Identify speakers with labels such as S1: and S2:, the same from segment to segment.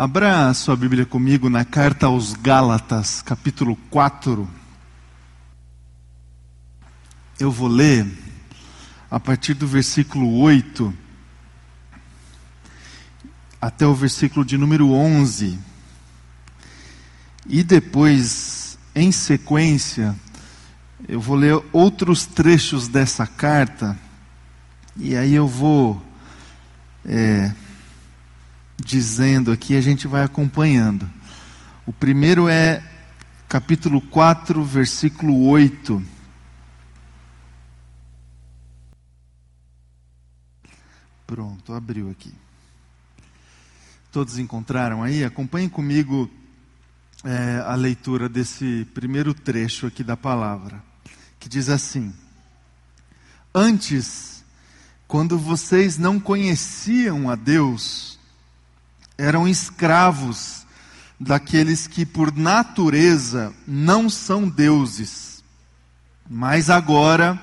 S1: Abra sua Bíblia comigo na carta aos Gálatas, capítulo 4. Eu vou ler a partir do versículo 8 até o versículo de número 11. E depois, em sequência, eu vou ler outros trechos dessa carta, e aí eu vou. É, dizendo aqui, a gente vai acompanhando. O primeiro é capítulo 4, versículo 8. Pronto, abriu aqui. Todos encontraram aí? Acompanhem comigo é, a leitura desse primeiro trecho aqui da palavra, que diz assim: Antes, quando vocês não conheciam a Deus, eram escravos daqueles que por natureza não são deuses. Mas agora,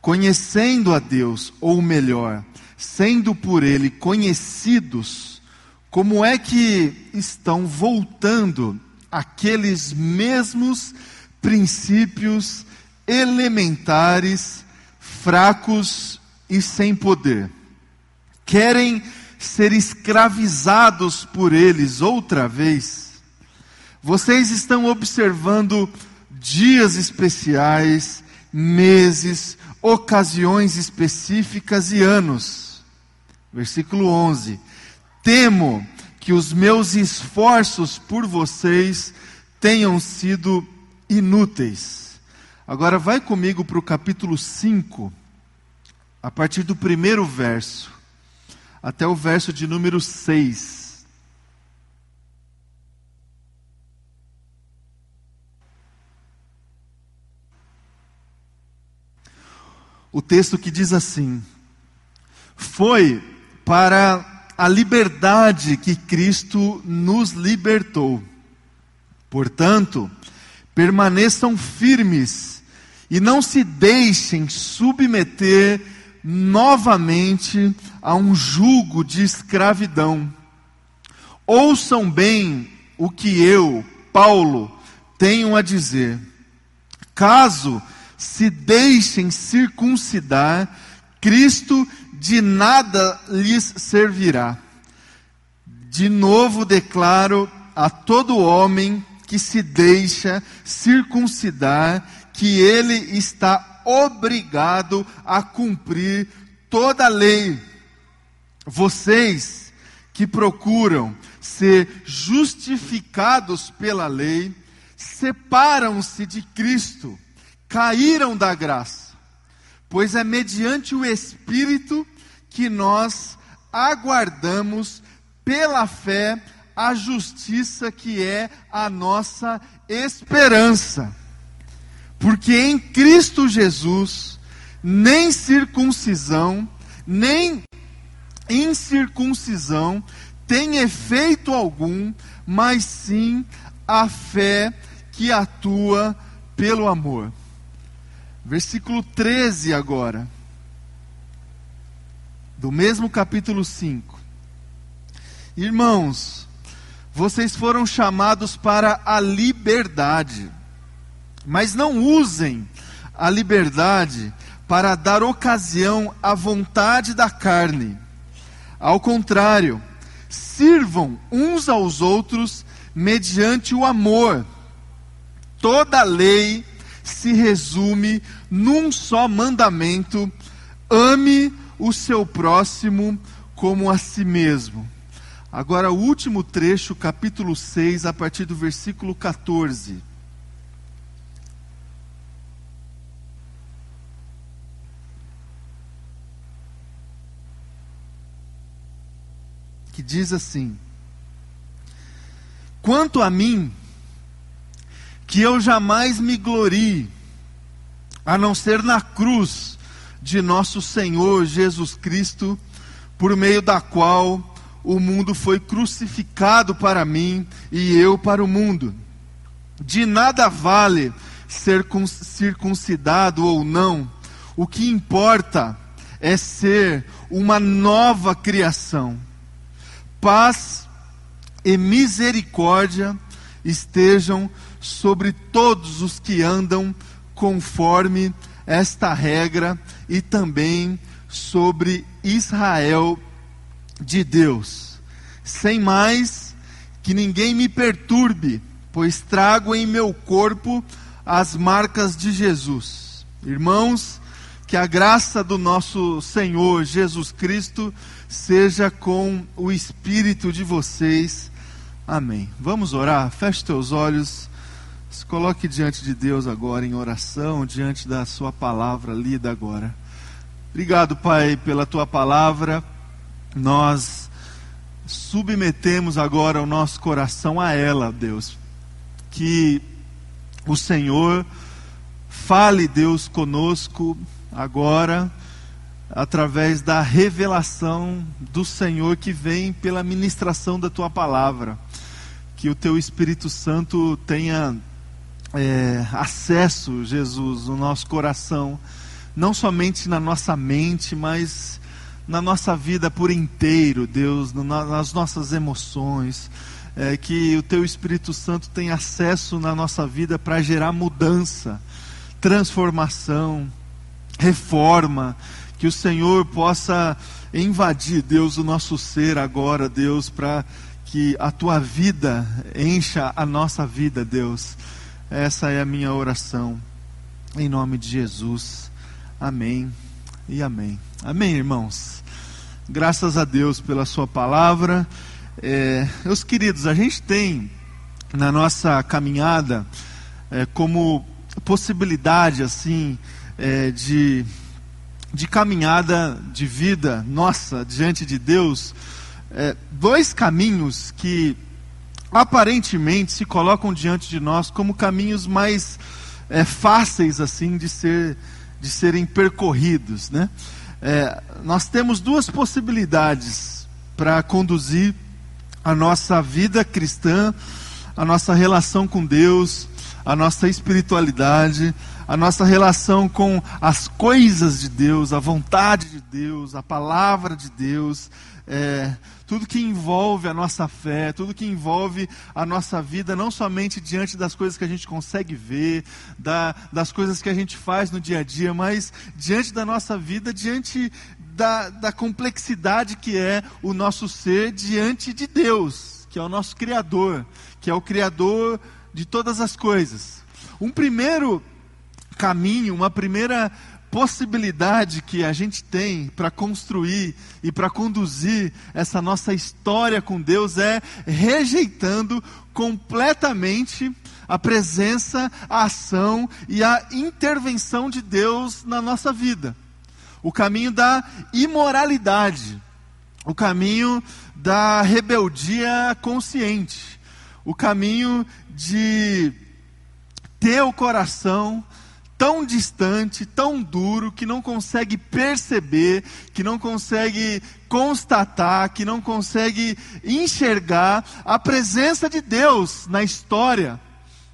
S1: conhecendo a Deus, ou melhor, sendo por Ele conhecidos, como é que estão voltando aqueles mesmos princípios elementares, fracos e sem poder? Querem ser escravizados por eles outra vez. Vocês estão observando dias especiais, meses, ocasiões específicas e anos. Versículo 11: Temo que os meus esforços por vocês tenham sido inúteis. Agora vai comigo para o capítulo 5, a partir do primeiro verso até o verso de número 6. O texto que diz assim: Foi para a liberdade que Cristo nos libertou. Portanto, permaneçam firmes e não se deixem submeter novamente a um jugo de escravidão. Ouçam bem o que eu, Paulo, tenho a dizer. Caso se deixem circuncidar, Cristo de nada lhes servirá. De novo declaro a todo homem que se deixa circuncidar que ele está obrigado a cumprir toda a lei. Vocês que procuram ser justificados pela lei, separam-se de Cristo, caíram da graça, pois é mediante o Espírito que nós aguardamos pela fé a justiça que é a nossa esperança. Porque em Cristo Jesus, nem circuncisão, nem incircuncisão tem efeito algum, mas sim a fé que atua pelo amor. Versículo 13 agora, do mesmo capítulo 5. Irmãos, vocês foram chamados para a liberdade. Mas não usem a liberdade para dar ocasião à vontade da carne. Ao contrário, sirvam uns aos outros mediante o amor. Toda lei se resume num só mandamento: ame o seu próximo como a si mesmo. Agora, o último trecho, capítulo 6, a partir do versículo 14. Que diz assim: Quanto a mim, que eu jamais me glorie, a não ser na cruz de nosso Senhor Jesus Cristo, por meio da qual o mundo foi crucificado para mim e eu para o mundo. De nada vale ser circuncidado ou não, o que importa é ser uma nova criação paz e misericórdia estejam sobre todos os que andam conforme esta regra e também sobre Israel de Deus. Sem mais, que ninguém me perturbe, pois trago em meu corpo as marcas de Jesus. Irmãos, que a graça do nosso Senhor Jesus Cristo seja com o espírito de vocês. Amém. Vamos orar? Feche teus olhos. Se coloque diante de Deus agora em oração, diante da sua palavra lida agora. Obrigado, Pai, pela tua palavra. Nós submetemos agora o nosso coração a ela, Deus. Que o Senhor fale, Deus, conosco agora, através da revelação do Senhor que vem pela ministração da tua palavra. Que o teu Espírito Santo tenha é, acesso, Jesus, no nosso coração, não somente na nossa mente, mas na nossa vida por inteiro, Deus, nas nossas emoções. É, que o teu Espírito Santo tenha acesso na nossa vida para gerar mudança, transformação reforma, que o Senhor possa invadir, Deus, o nosso ser agora, Deus, para que a tua vida encha a nossa vida, Deus. Essa é a minha oração, em nome de Jesus. Amém e amém. Amém, irmãos. Graças a Deus pela Sua palavra. É, meus queridos, a gente tem na nossa caminhada é, como possibilidade, assim, é, de, de caminhada de vida nossa diante de Deus, é, dois caminhos que aparentemente se colocam diante de nós como caminhos mais é, fáceis assim de, ser, de serem percorridos. Né? É, nós temos duas possibilidades para conduzir a nossa vida cristã, a nossa relação com Deus, a nossa espiritualidade, a nossa relação com as coisas de Deus, a vontade de Deus, a palavra de Deus, é, tudo que envolve a nossa fé, tudo que envolve a nossa vida, não somente diante das coisas que a gente consegue ver, da, das coisas que a gente faz no dia a dia, mas diante da nossa vida, diante da, da complexidade que é o nosso ser diante de Deus, que é o nosso Criador, que é o Criador de todas as coisas. Um primeiro caminho, uma primeira possibilidade que a gente tem para construir e para conduzir essa nossa história com Deus é rejeitando completamente a presença, a ação e a intervenção de Deus na nossa vida. O caminho da imoralidade, o caminho da rebeldia consciente, o caminho de ter o coração tão distante, tão duro, que não consegue perceber, que não consegue constatar, que não consegue enxergar a presença de Deus na história,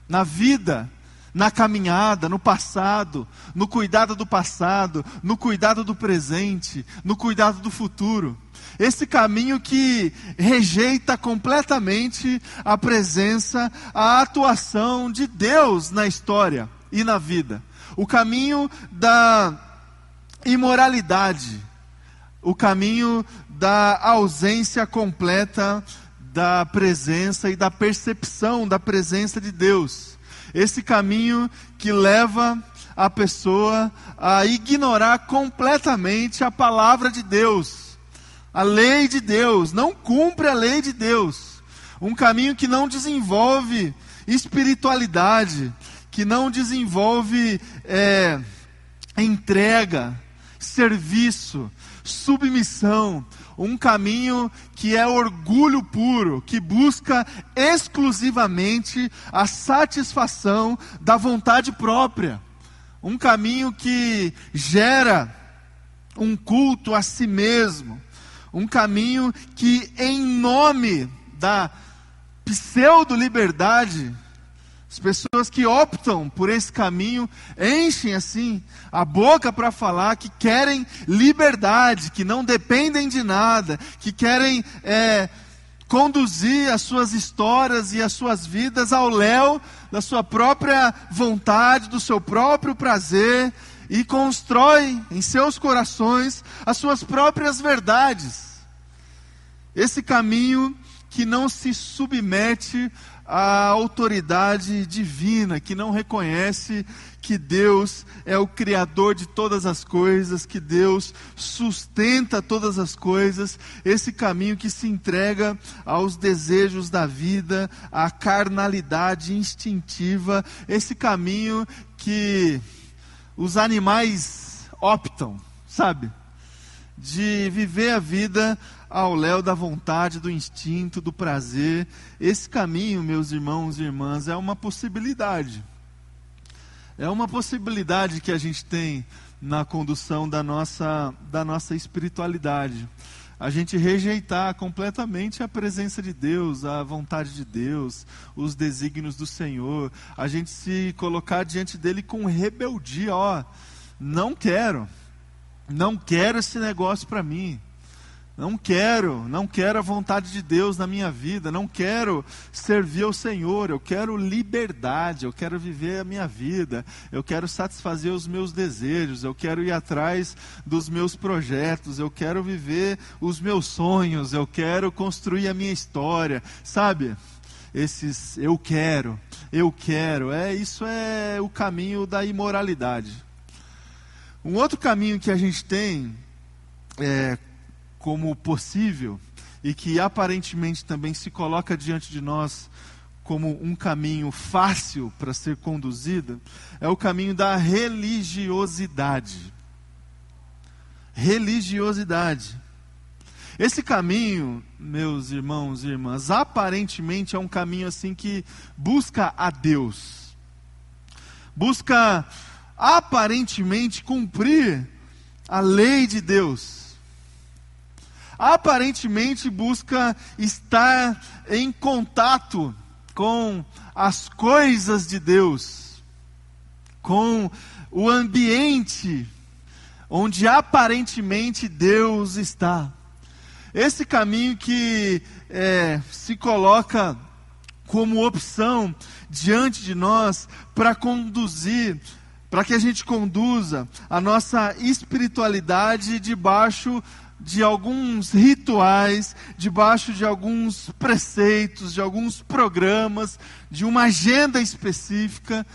S1: na vida, na caminhada, no passado, no cuidado do passado, no cuidado do presente, no cuidado do futuro. Esse caminho que rejeita completamente a presença, a atuação de Deus na história e na vida o caminho da imoralidade, o caminho da ausência completa da presença e da percepção da presença de Deus. Esse caminho que leva a pessoa a ignorar completamente a palavra de Deus, a lei de Deus, não cumpre a lei de Deus. Um caminho que não desenvolve espiritualidade, que não desenvolve é, entrega, serviço, submissão, um caminho que é orgulho puro, que busca exclusivamente a satisfação da vontade própria, um caminho que gera um culto a si mesmo, um caminho que, em nome da pseudo-liberdade, as pessoas que optam por esse caminho enchem assim a boca para falar que querem liberdade, que não dependem de nada, que querem é, conduzir as suas histórias e as suas vidas ao léu da sua própria vontade, do seu próprio prazer, e constrói em seus corações as suas próprias verdades. Esse caminho que não se submete à autoridade divina, que não reconhece que Deus é o Criador de todas as coisas, que Deus sustenta todas as coisas, esse caminho que se entrega aos desejos da vida, à carnalidade instintiva, esse caminho que os animais optam, sabe? De viver a vida ao léu da vontade, do instinto, do prazer. Esse caminho, meus irmãos e irmãs, é uma possibilidade. É uma possibilidade que a gente tem na condução da nossa, da nossa espiritualidade. A gente rejeitar completamente a presença de Deus, a vontade de Deus, os desígnios do Senhor, a gente se colocar diante dele com rebeldia, ó, não quero, não quero esse negócio para mim. Não quero, não quero a vontade de Deus na minha vida, não quero servir ao Senhor, eu quero liberdade, eu quero viver a minha vida, eu quero satisfazer os meus desejos, eu quero ir atrás dos meus projetos, eu quero viver os meus sonhos, eu quero construir a minha história, sabe? Esses eu quero, eu quero, é isso é o caminho da imoralidade. Um outro caminho que a gente tem é, como possível e que aparentemente também se coloca diante de nós como um caminho fácil para ser conduzido, é o caminho da religiosidade. Religiosidade. Esse caminho, meus irmãos e irmãs, aparentemente é um caminho assim que busca a Deus. Busca aparentemente cumprir a lei de Deus aparentemente busca estar em contato com as coisas de Deus, com o ambiente onde aparentemente Deus está. Esse caminho que é, se coloca como opção diante de nós para conduzir, para que a gente conduza a nossa espiritualidade debaixo de alguns rituais, debaixo de alguns preceitos, de alguns programas, de uma agenda específica.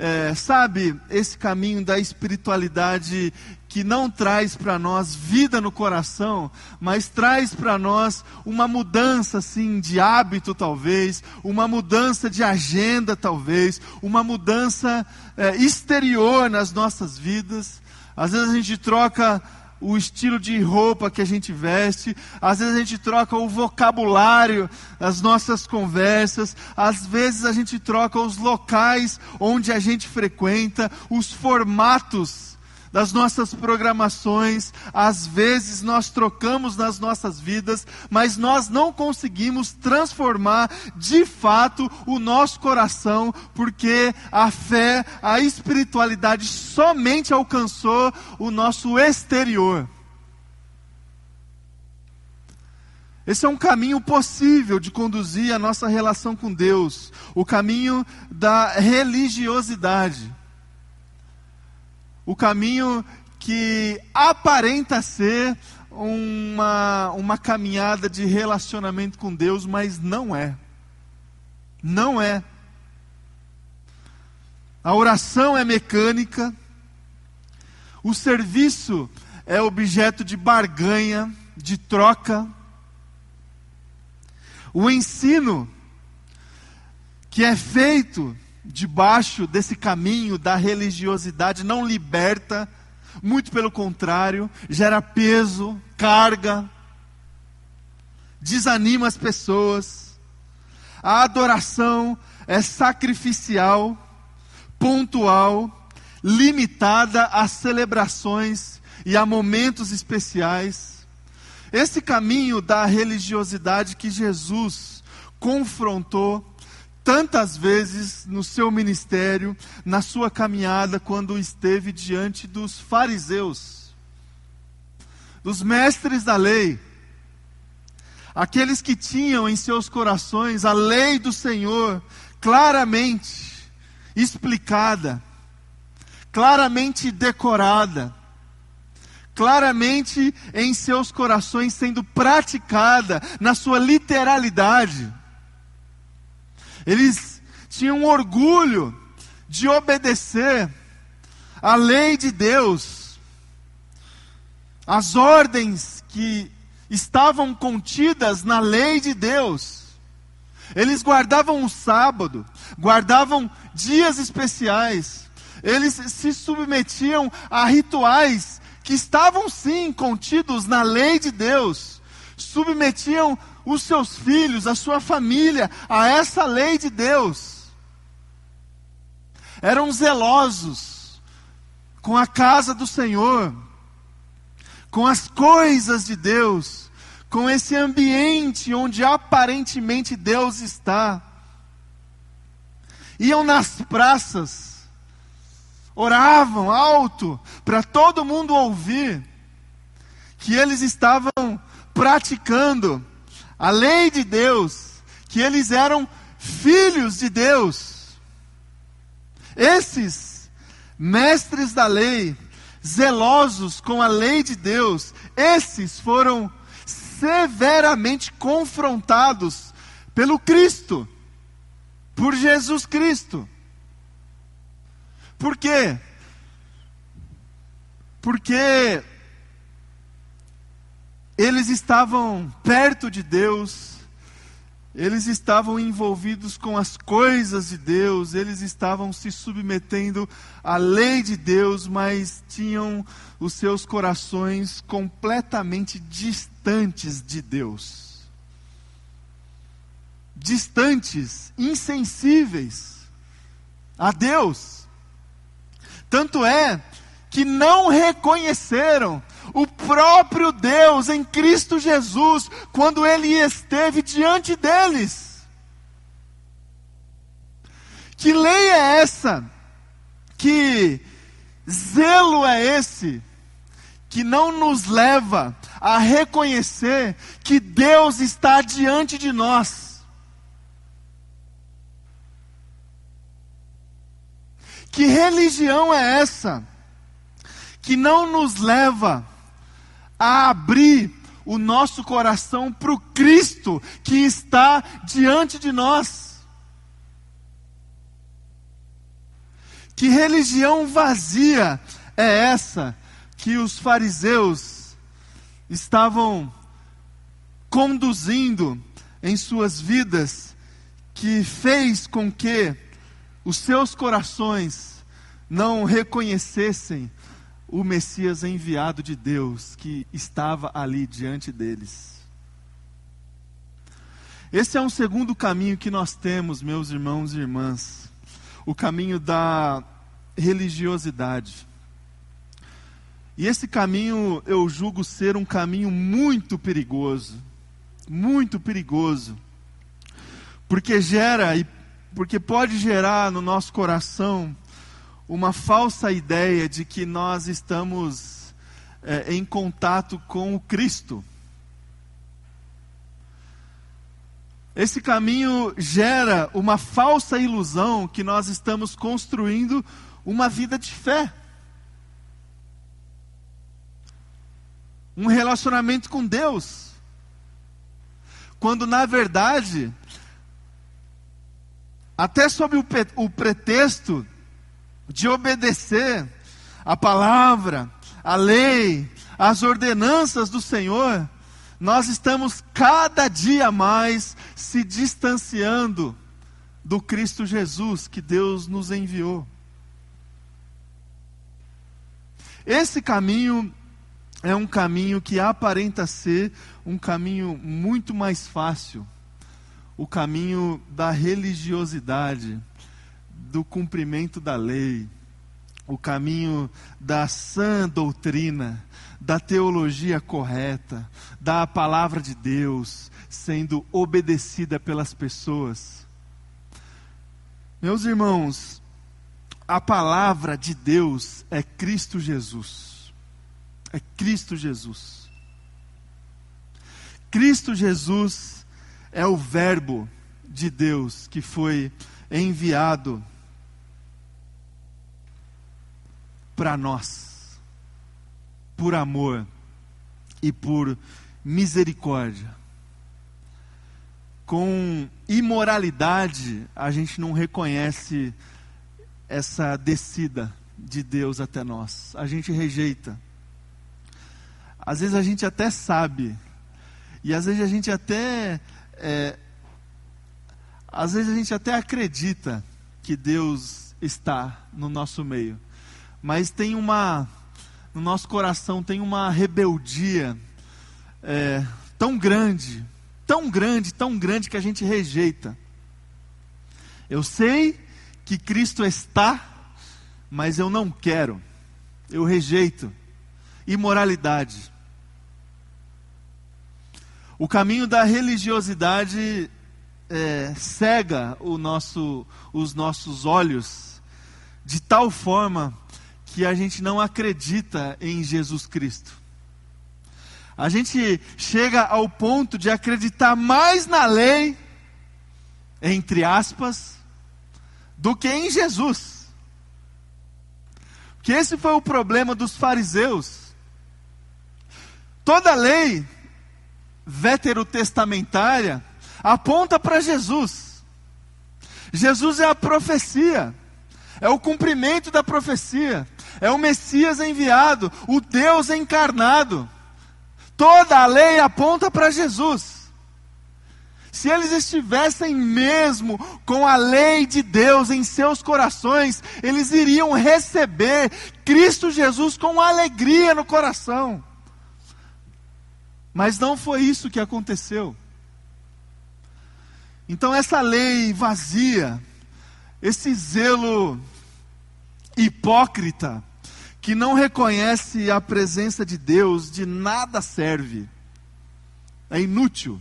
S1: É, sabe, esse caminho da espiritualidade que não traz para nós vida no coração, mas traz para nós uma mudança assim de hábito talvez, uma mudança de agenda talvez, uma mudança é, exterior nas nossas vidas. Às vezes a gente troca o estilo de roupa que a gente veste, às vezes a gente troca o vocabulário das nossas conversas, às vezes a gente troca os locais onde a gente frequenta, os formatos das nossas programações, às vezes nós trocamos nas nossas vidas, mas nós não conseguimos transformar de fato o nosso coração, porque a fé, a espiritualidade somente alcançou o nosso exterior. Esse é um caminho possível de conduzir a nossa relação com Deus, o caminho da religiosidade o caminho que aparenta ser uma, uma caminhada de relacionamento com Deus, mas não é. Não é. A oração é mecânica, o serviço é objeto de barganha, de troca. O ensino que é feito debaixo desse caminho da religiosidade não liberta, muito pelo contrário, gera peso, carga, desanima as pessoas. A adoração é sacrificial, pontual, limitada a celebrações e a momentos especiais. Esse caminho da religiosidade que Jesus confrontou tantas vezes no seu ministério, na sua caminhada, quando esteve diante dos fariseus, dos mestres da lei. aqueles que tinham em seus corações a lei do Senhor claramente explicada, claramente decorada, claramente em seus corações sendo praticada na sua literalidade. Eles tinham orgulho de obedecer a lei de Deus, as ordens que estavam contidas na lei de Deus. Eles guardavam o sábado, guardavam dias especiais, eles se submetiam a rituais que estavam sim contidos na lei de Deus, submetiam os seus filhos, a sua família a essa lei de Deus. Eram zelosos com a casa do Senhor, com as coisas de Deus, com esse ambiente onde aparentemente Deus está. Iam nas praças, oravam alto para todo mundo ouvir que eles estavam praticando a lei de Deus, que eles eram filhos de Deus. Esses mestres da lei, zelosos com a lei de Deus, esses foram severamente confrontados pelo Cristo, por Jesus Cristo. Por quê? Porque eles estavam perto de Deus, eles estavam envolvidos com as coisas de Deus, eles estavam se submetendo à lei de Deus, mas tinham os seus corações completamente distantes de Deus. Distantes, insensíveis a Deus. Tanto é que não reconheceram o próprio Deus em Cristo Jesus, quando ele esteve diante deles. Que lei é essa? Que zelo é esse? Que não nos leva a reconhecer que Deus está diante de nós. Que religião é essa? Que não nos leva a abrir o nosso coração para o Cristo que está diante de nós. Que religião vazia é essa que os fariseus estavam conduzindo em suas vidas, que fez com que os seus corações não reconhecessem o Messias enviado de Deus que estava ali diante deles. Esse é um segundo caminho que nós temos, meus irmãos e irmãs, o caminho da religiosidade. E esse caminho eu julgo ser um caminho muito perigoso, muito perigoso, porque gera e porque pode gerar no nosso coração uma falsa ideia de que nós estamos é, em contato com o Cristo. Esse caminho gera uma falsa ilusão que nós estamos construindo uma vida de fé. Um relacionamento com Deus. Quando na verdade, até sob o, o pretexto de obedecer a palavra, a lei, as ordenanças do Senhor, nós estamos cada dia mais se distanciando do Cristo Jesus que Deus nos enviou. Esse caminho é um caminho que aparenta ser um caminho muito mais fácil o caminho da religiosidade do cumprimento da lei, o caminho da sã doutrina, da teologia correta, da palavra de Deus sendo obedecida pelas pessoas. Meus irmãos, a palavra de Deus é Cristo Jesus. É Cristo Jesus. Cristo Jesus é o Verbo de Deus que foi enviado para nós, por amor e por misericórdia. Com imoralidade, a gente não reconhece essa descida de Deus até nós. A gente rejeita. Às vezes a gente até sabe, e às vezes a gente até. É, às vezes a gente até acredita que Deus está no nosso meio, mas tem uma. No nosso coração tem uma rebeldia é, tão grande, tão grande, tão grande que a gente rejeita. Eu sei que Cristo está, mas eu não quero, eu rejeito. Imoralidade. O caminho da religiosidade é, cega nosso, os nossos olhos de tal forma que a gente não acredita em Jesus Cristo. A gente chega ao ponto de acreditar mais na lei, entre aspas, do que em Jesus. Porque esse foi o problema dos fariseus. Toda lei veterotestamentária aponta para Jesus. Jesus é a profecia, é o cumprimento da profecia, é o Messias enviado, o Deus encarnado. Toda a lei aponta para Jesus. Se eles estivessem mesmo com a lei de Deus em seus corações, eles iriam receber Cristo Jesus com alegria no coração. Mas não foi isso que aconteceu. Então, essa lei vazia, esse zelo hipócrita, que não reconhece a presença de Deus, de nada serve. É inútil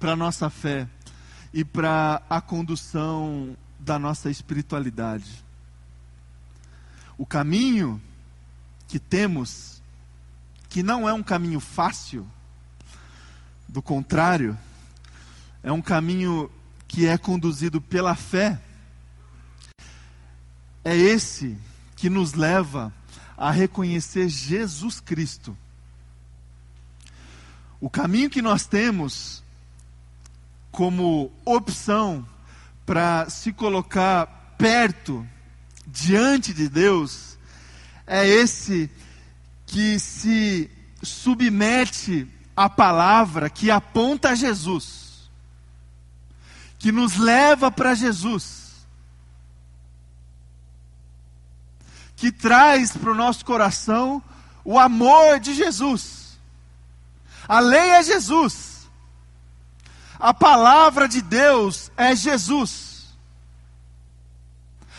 S1: para a nossa fé e para a condução da nossa espiritualidade. O caminho que temos que não é um caminho fácil, do contrário, é um caminho que é conduzido pela fé. É esse que nos leva a reconhecer Jesus Cristo. O caminho que nós temos como opção para se colocar perto, diante de Deus, é esse que se submete à palavra que aponta a Jesus, que nos leva para Jesus, que traz para o nosso coração o amor de Jesus. A lei é Jesus, a palavra de Deus é Jesus,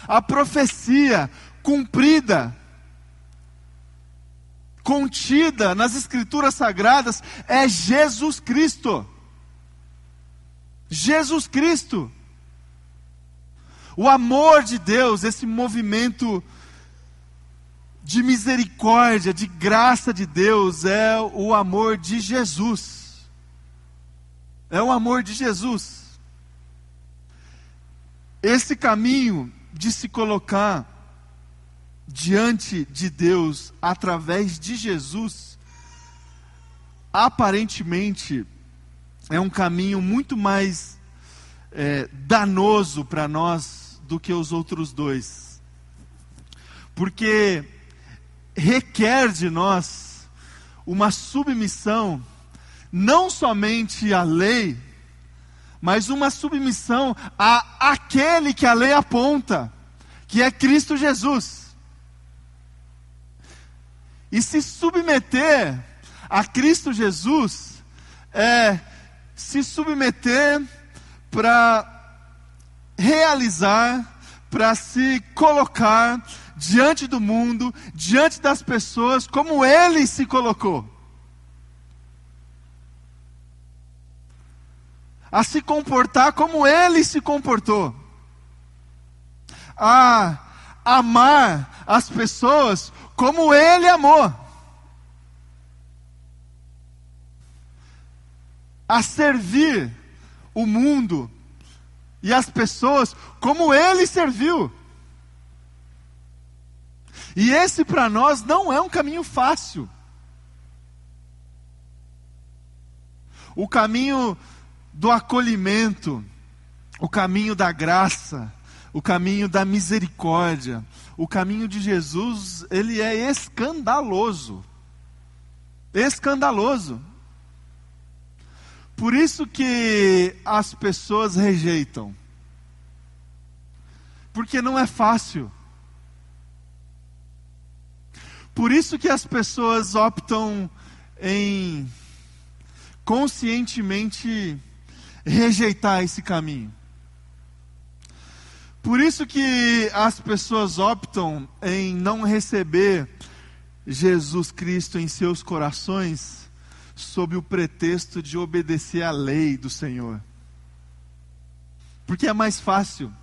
S1: a profecia cumprida contida nas Escrituras Sagradas é Jesus Cristo. Jesus Cristo. O amor de Deus, esse movimento de misericórdia, de graça de Deus, é o amor de Jesus. É o amor de Jesus. Esse caminho de se colocar diante de Deus através de Jesus, aparentemente é um caminho muito mais é, danoso para nós do que os outros dois, porque requer de nós uma submissão não somente à lei, mas uma submissão a aquele que a lei aponta, que é Cristo Jesus. E se submeter a Cristo Jesus é se submeter para realizar, para se colocar diante do mundo, diante das pessoas, como ele se colocou. A se comportar como ele se comportou. A amar as pessoas como ele amou. a servir o mundo e as pessoas como ele serviu. E esse para nós não é um caminho fácil. O caminho do acolhimento, o caminho da graça, o caminho da misericórdia, o caminho de Jesus, ele é escandaloso. Escandaloso. Por isso que as pessoas rejeitam. Porque não é fácil. Por isso que as pessoas optam em conscientemente rejeitar esse caminho. Por isso que as pessoas optam em não receber Jesus Cristo em seus corações sob o pretexto de obedecer à lei do Senhor. Porque é mais fácil.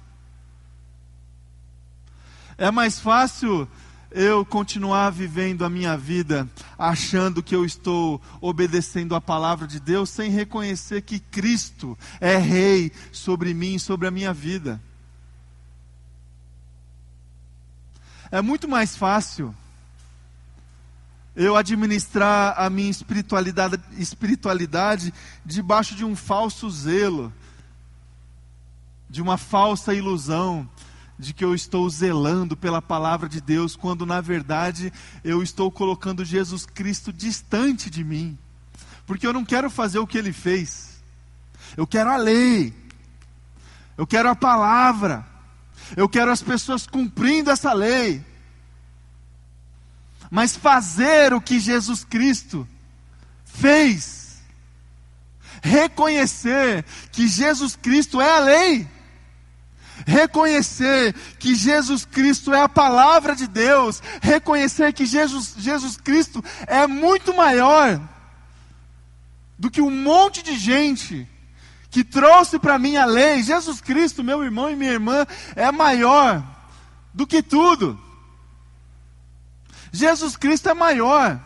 S1: É mais fácil eu continuar vivendo a minha vida achando que eu estou obedecendo a palavra de Deus sem reconhecer que Cristo é rei sobre mim e sobre a minha vida. É muito mais fácil eu administrar a minha espiritualidade, espiritualidade debaixo de um falso zelo, de uma falsa ilusão, de que eu estou zelando pela palavra de Deus, quando na verdade eu estou colocando Jesus Cristo distante de mim, porque eu não quero fazer o que ele fez, eu quero a lei, eu quero a palavra, eu quero as pessoas cumprindo essa lei. Mas fazer o que Jesus Cristo fez. Reconhecer que Jesus Cristo é a lei. Reconhecer que Jesus Cristo é a palavra de Deus. Reconhecer que Jesus, Jesus Cristo é muito maior do que um monte de gente que trouxe para mim a lei. Jesus Cristo, meu irmão e minha irmã, é maior do que tudo. Jesus Cristo é maior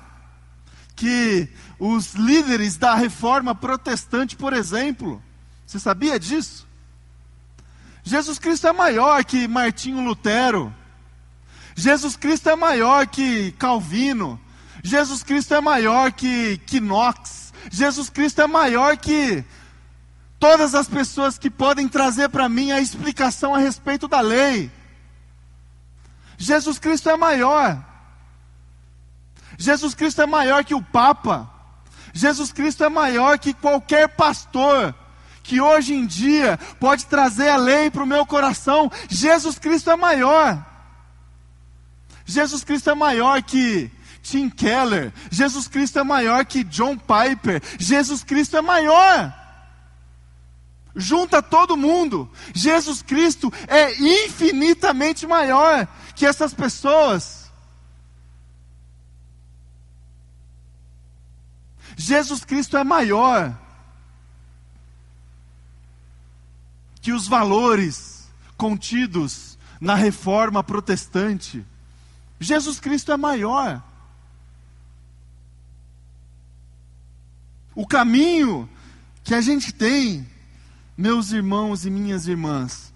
S1: que os líderes da reforma protestante, por exemplo. Você sabia disso? Jesus Cristo é maior que Martinho Lutero. Jesus Cristo é maior que Calvino. Jesus Cristo é maior que, Knox. Jesus Cristo é maior que todas as pessoas que podem trazer para mim a explicação a respeito da lei. Jesus Cristo é maior. Jesus Cristo é maior que o Papa. Jesus Cristo é maior que qualquer pastor que hoje em dia pode trazer a lei para o meu coração. Jesus Cristo é maior. Jesus Cristo é maior que Tim Keller. Jesus Cristo é maior que John Piper. Jesus Cristo é maior. Junta todo mundo. Jesus Cristo é infinitamente maior que essas pessoas. Jesus Cristo é maior que os valores contidos na reforma protestante. Jesus Cristo é maior. O caminho que a gente tem, meus irmãos e minhas irmãs,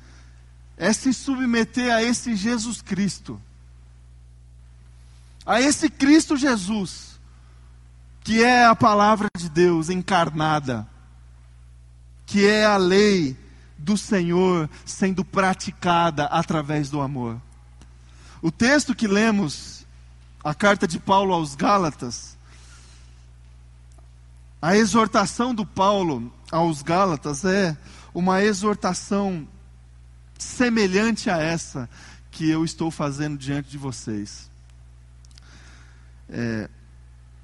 S1: é se submeter a esse Jesus Cristo, a esse Cristo Jesus que é a palavra de Deus encarnada, que é a lei do Senhor sendo praticada através do amor. O texto que lemos, a carta de Paulo aos Gálatas, a exortação do Paulo aos Gálatas é uma exortação semelhante a essa que eu estou fazendo diante de vocês. É,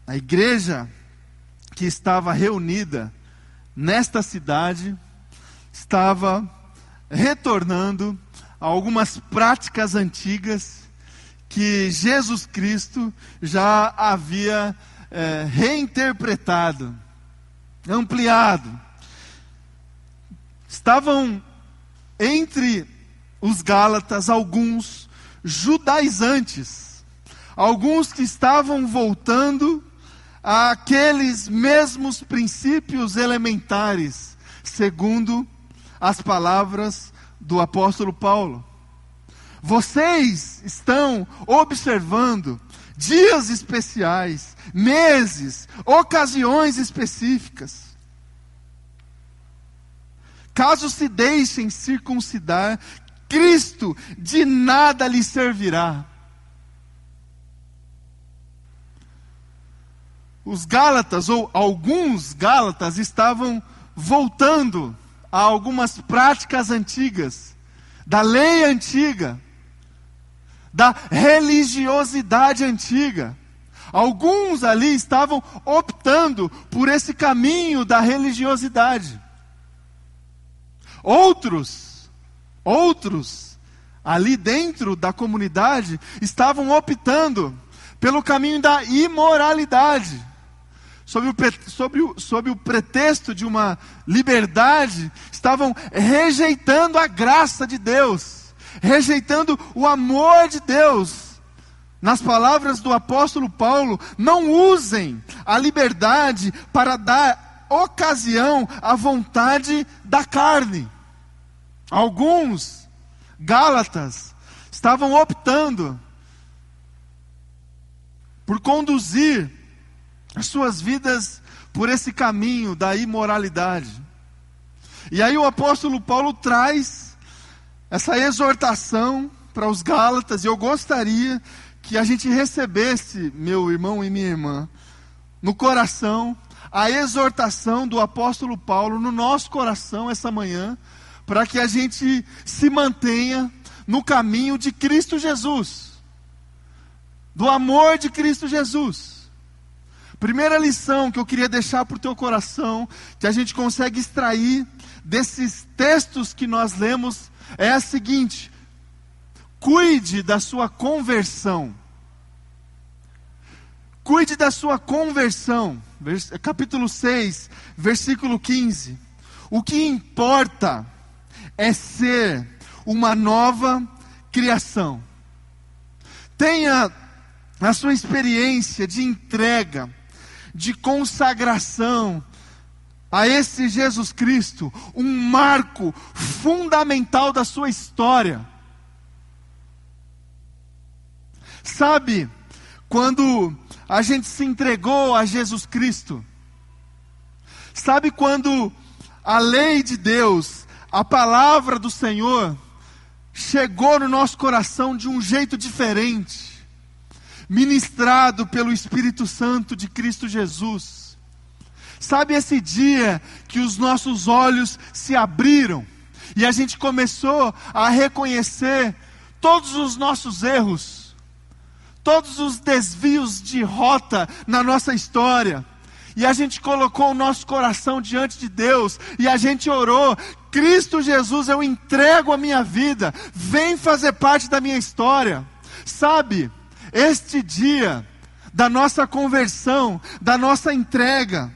S1: a igreja que estava reunida nesta cidade estava retornando a algumas práticas antigas que Jesus Cristo já havia é, reinterpretado, ampliado. Estavam entre os Gálatas alguns judaizantes, alguns que estavam voltando aqueles mesmos princípios elementares, segundo as palavras do apóstolo Paulo. Vocês estão observando dias especiais, meses, ocasiões específicas. Caso se deixem circuncidar, Cristo de nada lhe servirá. Os Gálatas, ou alguns Gálatas, estavam voltando a algumas práticas antigas, da lei antiga, da religiosidade antiga. Alguns ali estavam optando por esse caminho da religiosidade. Outros, outros, ali dentro da comunidade, estavam optando pelo caminho da imoralidade. Sob o, sob, o, sob o pretexto de uma liberdade, estavam rejeitando a graça de Deus, rejeitando o amor de Deus. Nas palavras do apóstolo Paulo, não usem a liberdade para dar ocasião à vontade da carne. Alguns Gálatas estavam optando por conduzir as suas vidas por esse caminho da imoralidade. E aí o apóstolo Paulo traz essa exortação para os Gálatas, e eu gostaria que a gente recebesse, meu irmão e minha irmã, no coração, a exortação do apóstolo Paulo no nosso coração essa manhã, para que a gente se mantenha no caminho de Cristo Jesus, do amor de Cristo Jesus. Primeira lição que eu queria deixar para o teu coração, que a gente consegue extrair desses textos que nós lemos, é a seguinte: cuide da sua conversão. Cuide da sua conversão. Capítulo 6, versículo 15. O que importa é ser uma nova criação. Tenha a sua experiência de entrega, de consagração a esse Jesus Cristo, um marco fundamental da sua história. Sabe, quando a gente se entregou a Jesus Cristo, sabe quando a lei de Deus a palavra do Senhor chegou no nosso coração de um jeito diferente, ministrado pelo Espírito Santo de Cristo Jesus. Sabe esse dia que os nossos olhos se abriram e a gente começou a reconhecer todos os nossos erros, todos os desvios de rota na nossa história e a gente colocou o nosso coração diante de Deus, e a gente orou: Cristo Jesus, eu entrego a minha vida, vem fazer parte da minha história. Sabe, este dia da nossa conversão, da nossa entrega,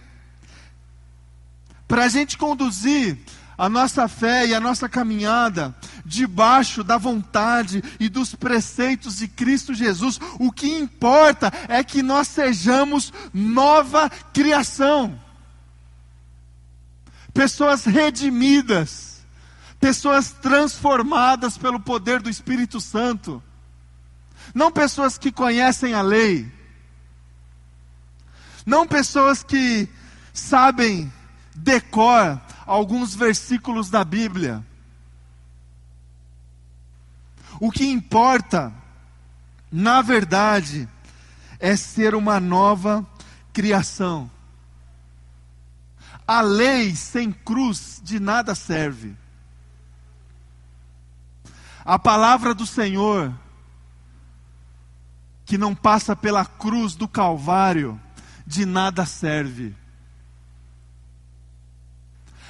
S1: para a gente conduzir a nossa fé e a nossa caminhada debaixo da vontade e dos preceitos de Cristo Jesus. O que importa é que nós sejamos nova criação. Pessoas redimidas, pessoas transformadas pelo poder do Espírito Santo. Não pessoas que conhecem a lei. Não pessoas que sabem decor alguns versículos da Bíblia. O que importa, na verdade, é ser uma nova criação. A lei sem cruz de nada serve. A palavra do Senhor, que não passa pela cruz do Calvário, de nada serve.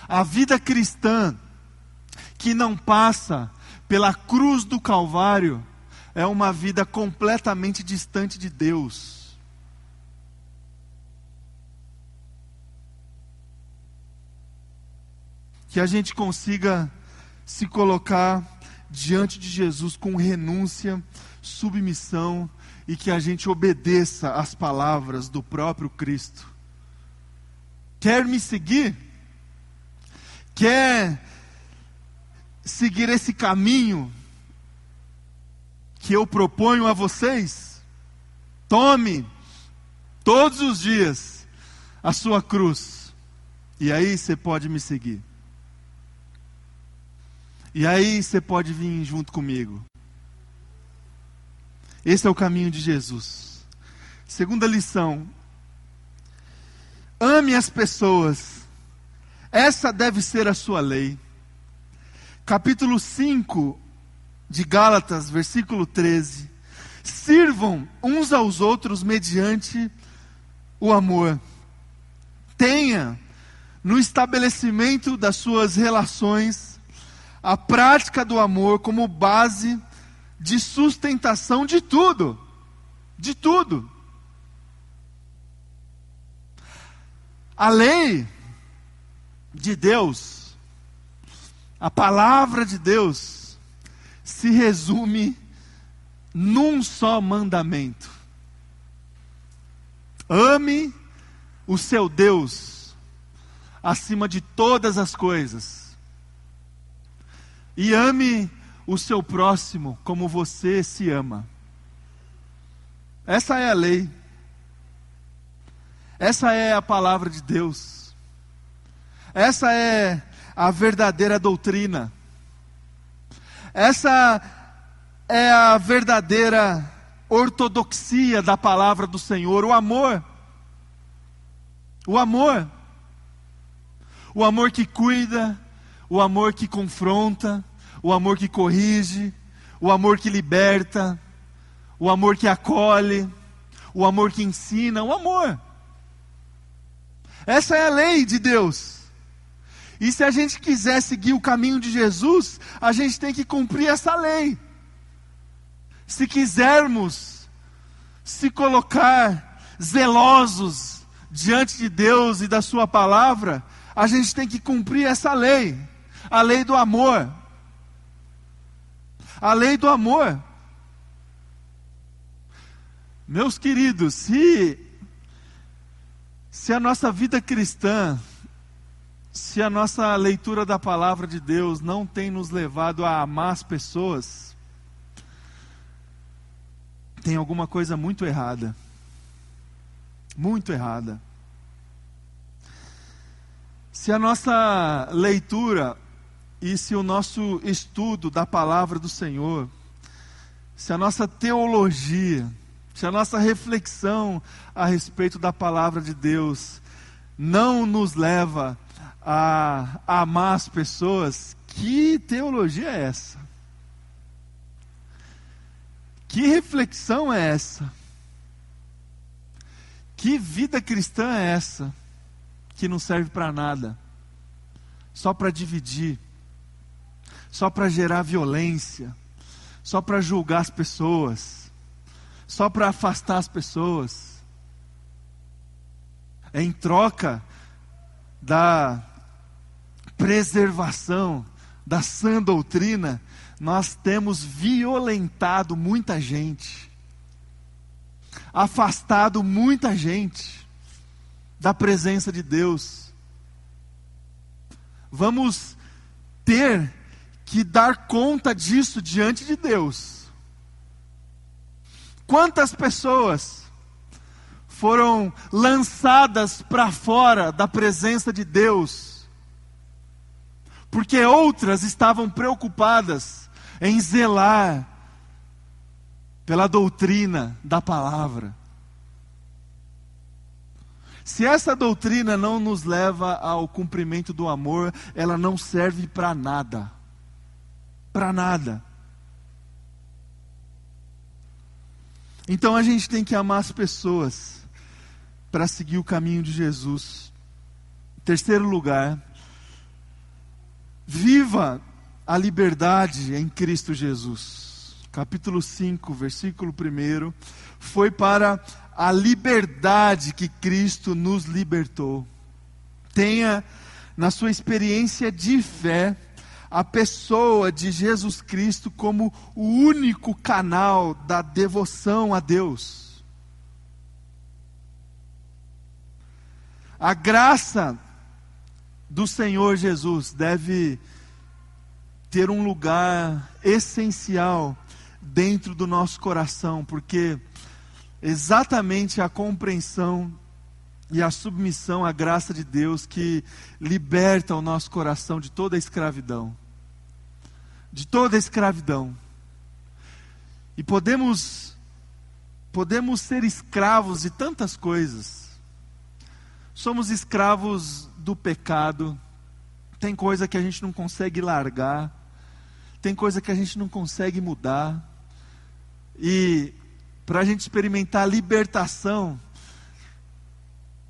S1: A vida cristã que não passa pela cruz do Calvário é uma vida completamente distante de Deus. Que a gente consiga se colocar diante de Jesus com renúncia, submissão e que a gente obedeça às palavras do próprio Cristo. Quer me seguir? Quer seguir esse caminho que eu proponho a vocês? Tome todos os dias a sua cruz, e aí você pode me seguir. E aí você pode vir junto comigo. Esse é o caminho de Jesus. Segunda lição: ame as pessoas. Essa deve ser a sua lei. Capítulo 5 de Gálatas, versículo 13. Sirvam uns aos outros mediante o amor. Tenha no estabelecimento das suas relações a prática do amor como base de sustentação de tudo. De tudo. A lei de Deus, a palavra de Deus, se resume num só mandamento: ame o seu Deus acima de todas as coisas, e ame o seu próximo como você se ama. Essa é a lei. Essa é a palavra de Deus. Essa é a verdadeira doutrina. Essa é a verdadeira ortodoxia da palavra do Senhor, o amor. O amor. O amor que cuida, o amor que confronta, o amor que corrige, o amor que liberta, o amor que acolhe, o amor que ensina, o amor. Essa é a lei de Deus. E se a gente quiser seguir o caminho de Jesus, a gente tem que cumprir essa lei. Se quisermos se colocar zelosos diante de Deus e da Sua palavra, a gente tem que cumprir essa lei, a lei do amor a lei do amor. Meus queridos, se, se a nossa vida cristã, se a nossa leitura da palavra de Deus não tem nos levado a amar as pessoas, tem alguma coisa muito errada. Muito errada. Se a nossa leitura e se o nosso estudo da palavra do Senhor, se a nossa teologia, se a nossa reflexão a respeito da palavra de Deus não nos leva a, amar as pessoas, que teologia é essa? Que reflexão é essa? Que vida cristã é essa? Que não serve para nada, só para dividir só para gerar violência, só para julgar as pessoas, só para afastar as pessoas. É em troca da preservação da sã doutrina, nós temos violentado muita gente, afastado muita gente da presença de Deus. Vamos ter que dar conta disso diante de Deus. Quantas pessoas foram lançadas para fora da presença de Deus, porque outras estavam preocupadas em zelar pela doutrina da palavra. Se essa doutrina não nos leva ao cumprimento do amor, ela não serve para nada para nada. Então a gente tem que amar as pessoas para seguir o caminho de Jesus. Terceiro lugar, viva a liberdade em Cristo Jesus. Capítulo 5, versículo 1, foi para a liberdade que Cristo nos libertou. Tenha na sua experiência de fé a pessoa de Jesus Cristo como o único canal da devoção a Deus. A graça do Senhor Jesus deve ter um lugar essencial dentro do nosso coração, porque exatamente a compreensão e a submissão à graça de Deus que liberta o nosso coração de toda a escravidão. De toda a escravidão. E podemos podemos ser escravos de tantas coisas. Somos escravos do pecado. Tem coisa que a gente não consegue largar. Tem coisa que a gente não consegue mudar. E para a gente experimentar a libertação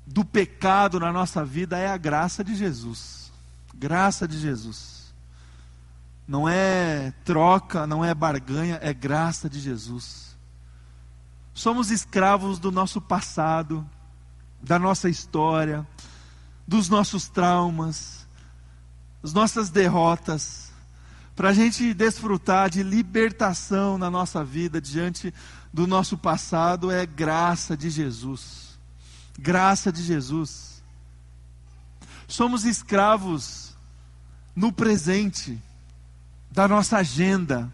S1: do pecado na nossa vida é a graça de Jesus. Graça de Jesus. Não é troca, não é barganha, é graça de Jesus. Somos escravos do nosso passado, da nossa história, dos nossos traumas, das nossas derrotas, para a gente desfrutar de libertação na nossa vida diante do nosso passado é graça de Jesus. Graça de Jesus. Somos escravos no presente da nossa agenda,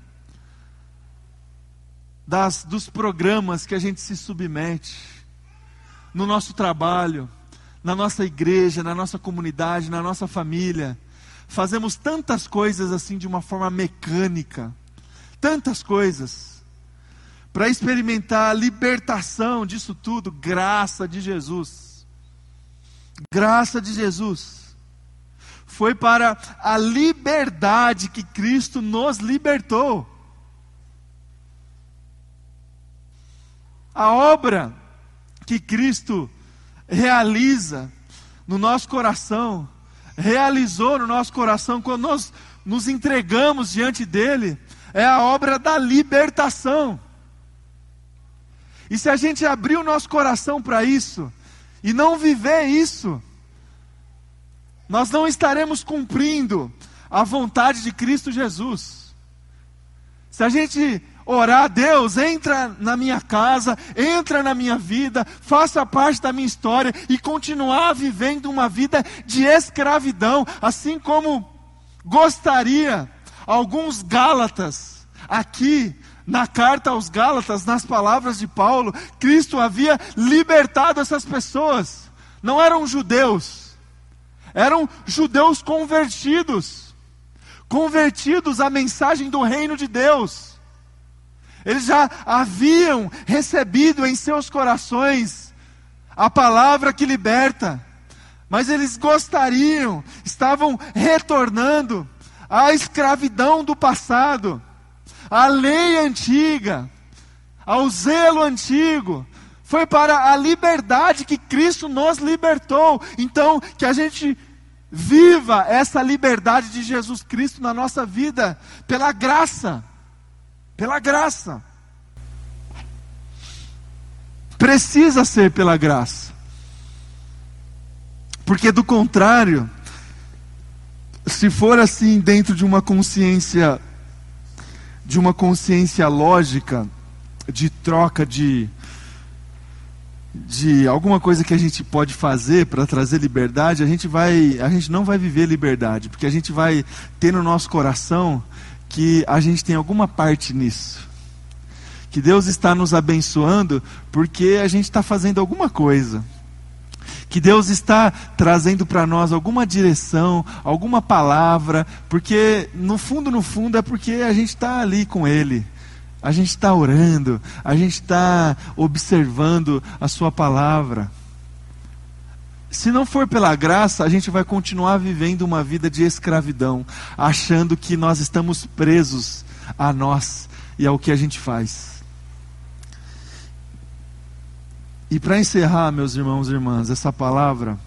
S1: das, dos programas que a gente se submete, no nosso trabalho, na nossa igreja, na nossa comunidade, na nossa família. Fazemos tantas coisas assim de uma forma mecânica, tantas coisas para experimentar a libertação disso tudo, graça de Jesus. Graça de Jesus. Foi para a liberdade que Cristo nos libertou. A obra que Cristo realiza no nosso coração, realizou no nosso coração quando nós nos entregamos diante dele, é a obra da libertação. E se a gente abrir o nosso coração para isso, e não viver isso, nós não estaremos cumprindo a vontade de Cristo Jesus. Se a gente orar, Deus, entra na minha casa, entra na minha vida, faça parte da minha história e continuar vivendo uma vida de escravidão, assim como gostaria alguns Gálatas aqui na carta aos Gálatas, nas palavras de Paulo, Cristo havia libertado essas pessoas. Não eram judeus, eram judeus convertidos, convertidos à mensagem do reino de Deus. Eles já haviam recebido em seus corações a palavra que liberta, mas eles gostariam, estavam retornando à escravidão do passado a lei antiga, ao zelo antigo, foi para a liberdade que Cristo nos libertou. Então, que a gente viva essa liberdade de Jesus Cristo na nossa vida, pela graça. Pela graça. Precisa ser pela graça. Porque do contrário, se for assim dentro de uma consciência de uma consciência lógica de troca de de alguma coisa que a gente pode fazer para trazer liberdade, a gente vai, a gente não vai viver liberdade, porque a gente vai ter no nosso coração que a gente tem alguma parte nisso. Que Deus está nos abençoando porque a gente está fazendo alguma coisa que Deus está trazendo para nós alguma direção, alguma palavra, porque no fundo, no fundo, é porque a gente está ali com Ele. A gente está orando, a gente está observando a Sua palavra. Se não for pela graça, a gente vai continuar vivendo uma vida de escravidão, achando que nós estamos presos a nós e ao que a gente faz. E para encerrar, meus irmãos e irmãs, essa palavra,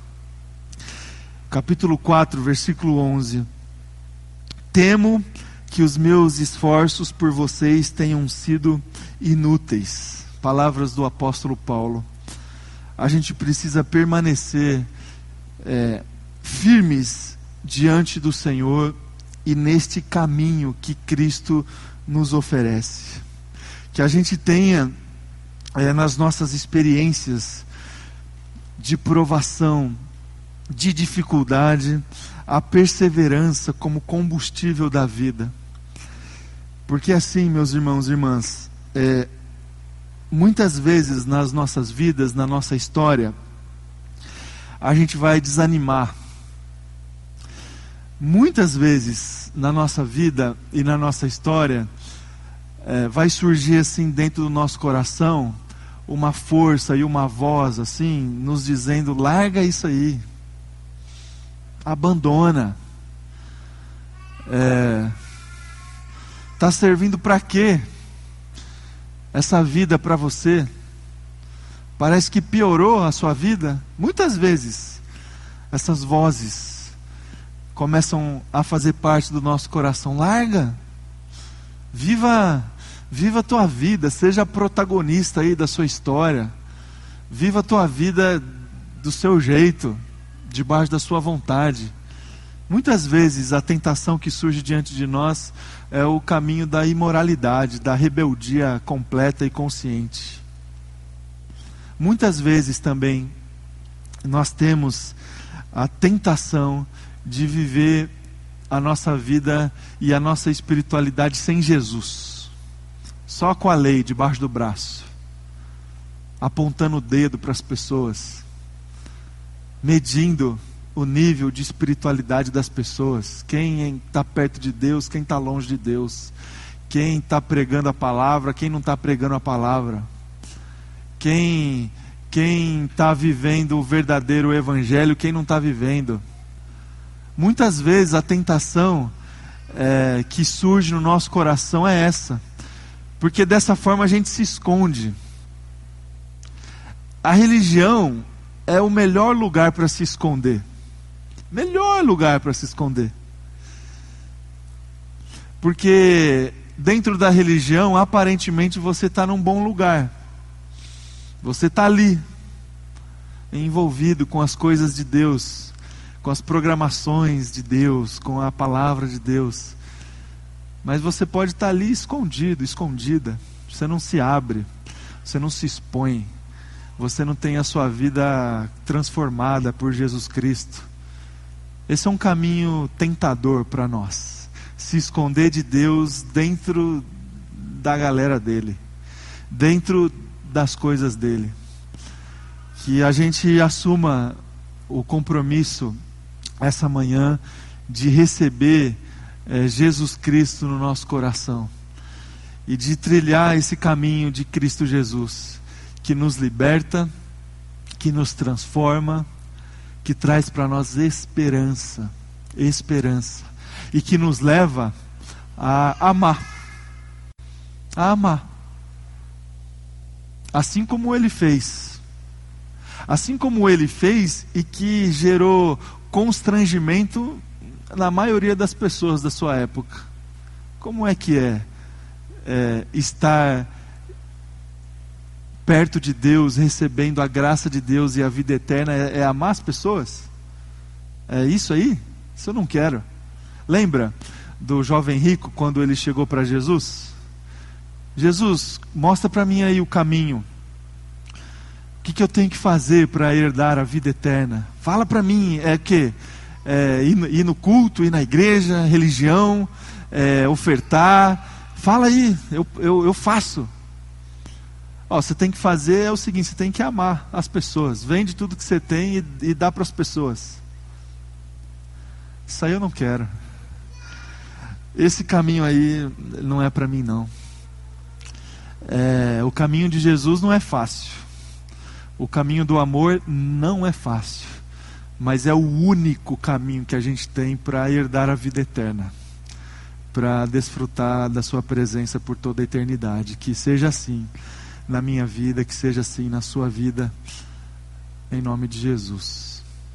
S1: capítulo 4, versículo 11: Temo que os meus esforços por vocês tenham sido inúteis. Palavras do apóstolo Paulo. A gente precisa permanecer é, firmes diante do Senhor e neste caminho que Cristo nos oferece. Que a gente tenha é, nas nossas experiências de provação, de dificuldade, a perseverança como combustível da vida. Porque assim, meus irmãos e irmãs, é, muitas vezes nas nossas vidas, na nossa história, a gente vai desanimar. Muitas vezes na nossa vida e na nossa história, é, vai surgir assim dentro do nosso coração uma força e uma voz assim, nos dizendo: larga isso aí, abandona. É, tá servindo para quê? Essa vida para você? Parece que piorou a sua vida. Muitas vezes, essas vozes começam a fazer parte do nosso coração. Larga, viva, viva a tua vida, seja protagonista aí da sua história. Viva a tua vida do seu jeito, debaixo da sua vontade. Muitas vezes a tentação que surge diante de nós é o caminho da imoralidade, da rebeldia completa e consciente. Muitas vezes também nós temos a tentação de viver a nossa vida e a nossa espiritualidade sem Jesus, só com a lei debaixo do braço, apontando o dedo para as pessoas, medindo o nível de espiritualidade das pessoas, quem está perto de Deus, quem está longe de Deus, quem está pregando a palavra, quem não está pregando a palavra quem quem está vivendo o verdadeiro evangelho, quem não está vivendo. Muitas vezes a tentação é, que surge no nosso coração é essa, porque dessa forma a gente se esconde. A religião é o melhor lugar para se esconder. Melhor lugar para se esconder. Porque dentro da religião, aparentemente você está num bom lugar. Você está ali, envolvido com as coisas de Deus, com as programações de Deus, com a palavra de Deus. Mas você pode estar tá ali escondido, escondida. Você não se abre, você não se expõe, você não tem a sua vida transformada por Jesus Cristo. Esse é um caminho tentador para nós. Se esconder de Deus dentro da galera dele, dentro das coisas dele. Que a gente assuma o compromisso essa manhã de receber é, Jesus Cristo no nosso coração e de trilhar esse caminho de Cristo Jesus, que nos liberta, que nos transforma, que traz para nós esperança, esperança, e que nos leva a amar, a amar assim como ele fez. Assim como ele fez e que gerou constrangimento na maioria das pessoas da sua época. Como é que é, é estar perto de Deus, recebendo a graça de Deus e a vida eterna, é, é amar as pessoas? É isso aí? Isso eu não quero. Lembra do jovem rico quando ele chegou para Jesus? Jesus, mostra para mim aí o caminho. O que, que eu tenho que fazer para herdar a vida eterna? Fala para mim, é que é, ir, ir, no culto, ir na igreja, religião, é, ofertar. Fala aí, eu, eu, eu faço. Ó, você tem que fazer é o seguinte: você tem que amar as pessoas. Vende tudo que você tem e, e dá para as pessoas. Isso aí eu não quero. Esse caminho aí não é para mim, não. É, o caminho de Jesus não é fácil. O caminho do amor não é fácil. Mas é o único caminho que a gente tem para herdar a vida eterna. Para desfrutar da Sua presença por toda a eternidade. Que seja assim na minha vida, que seja assim na sua vida. Em nome de Jesus.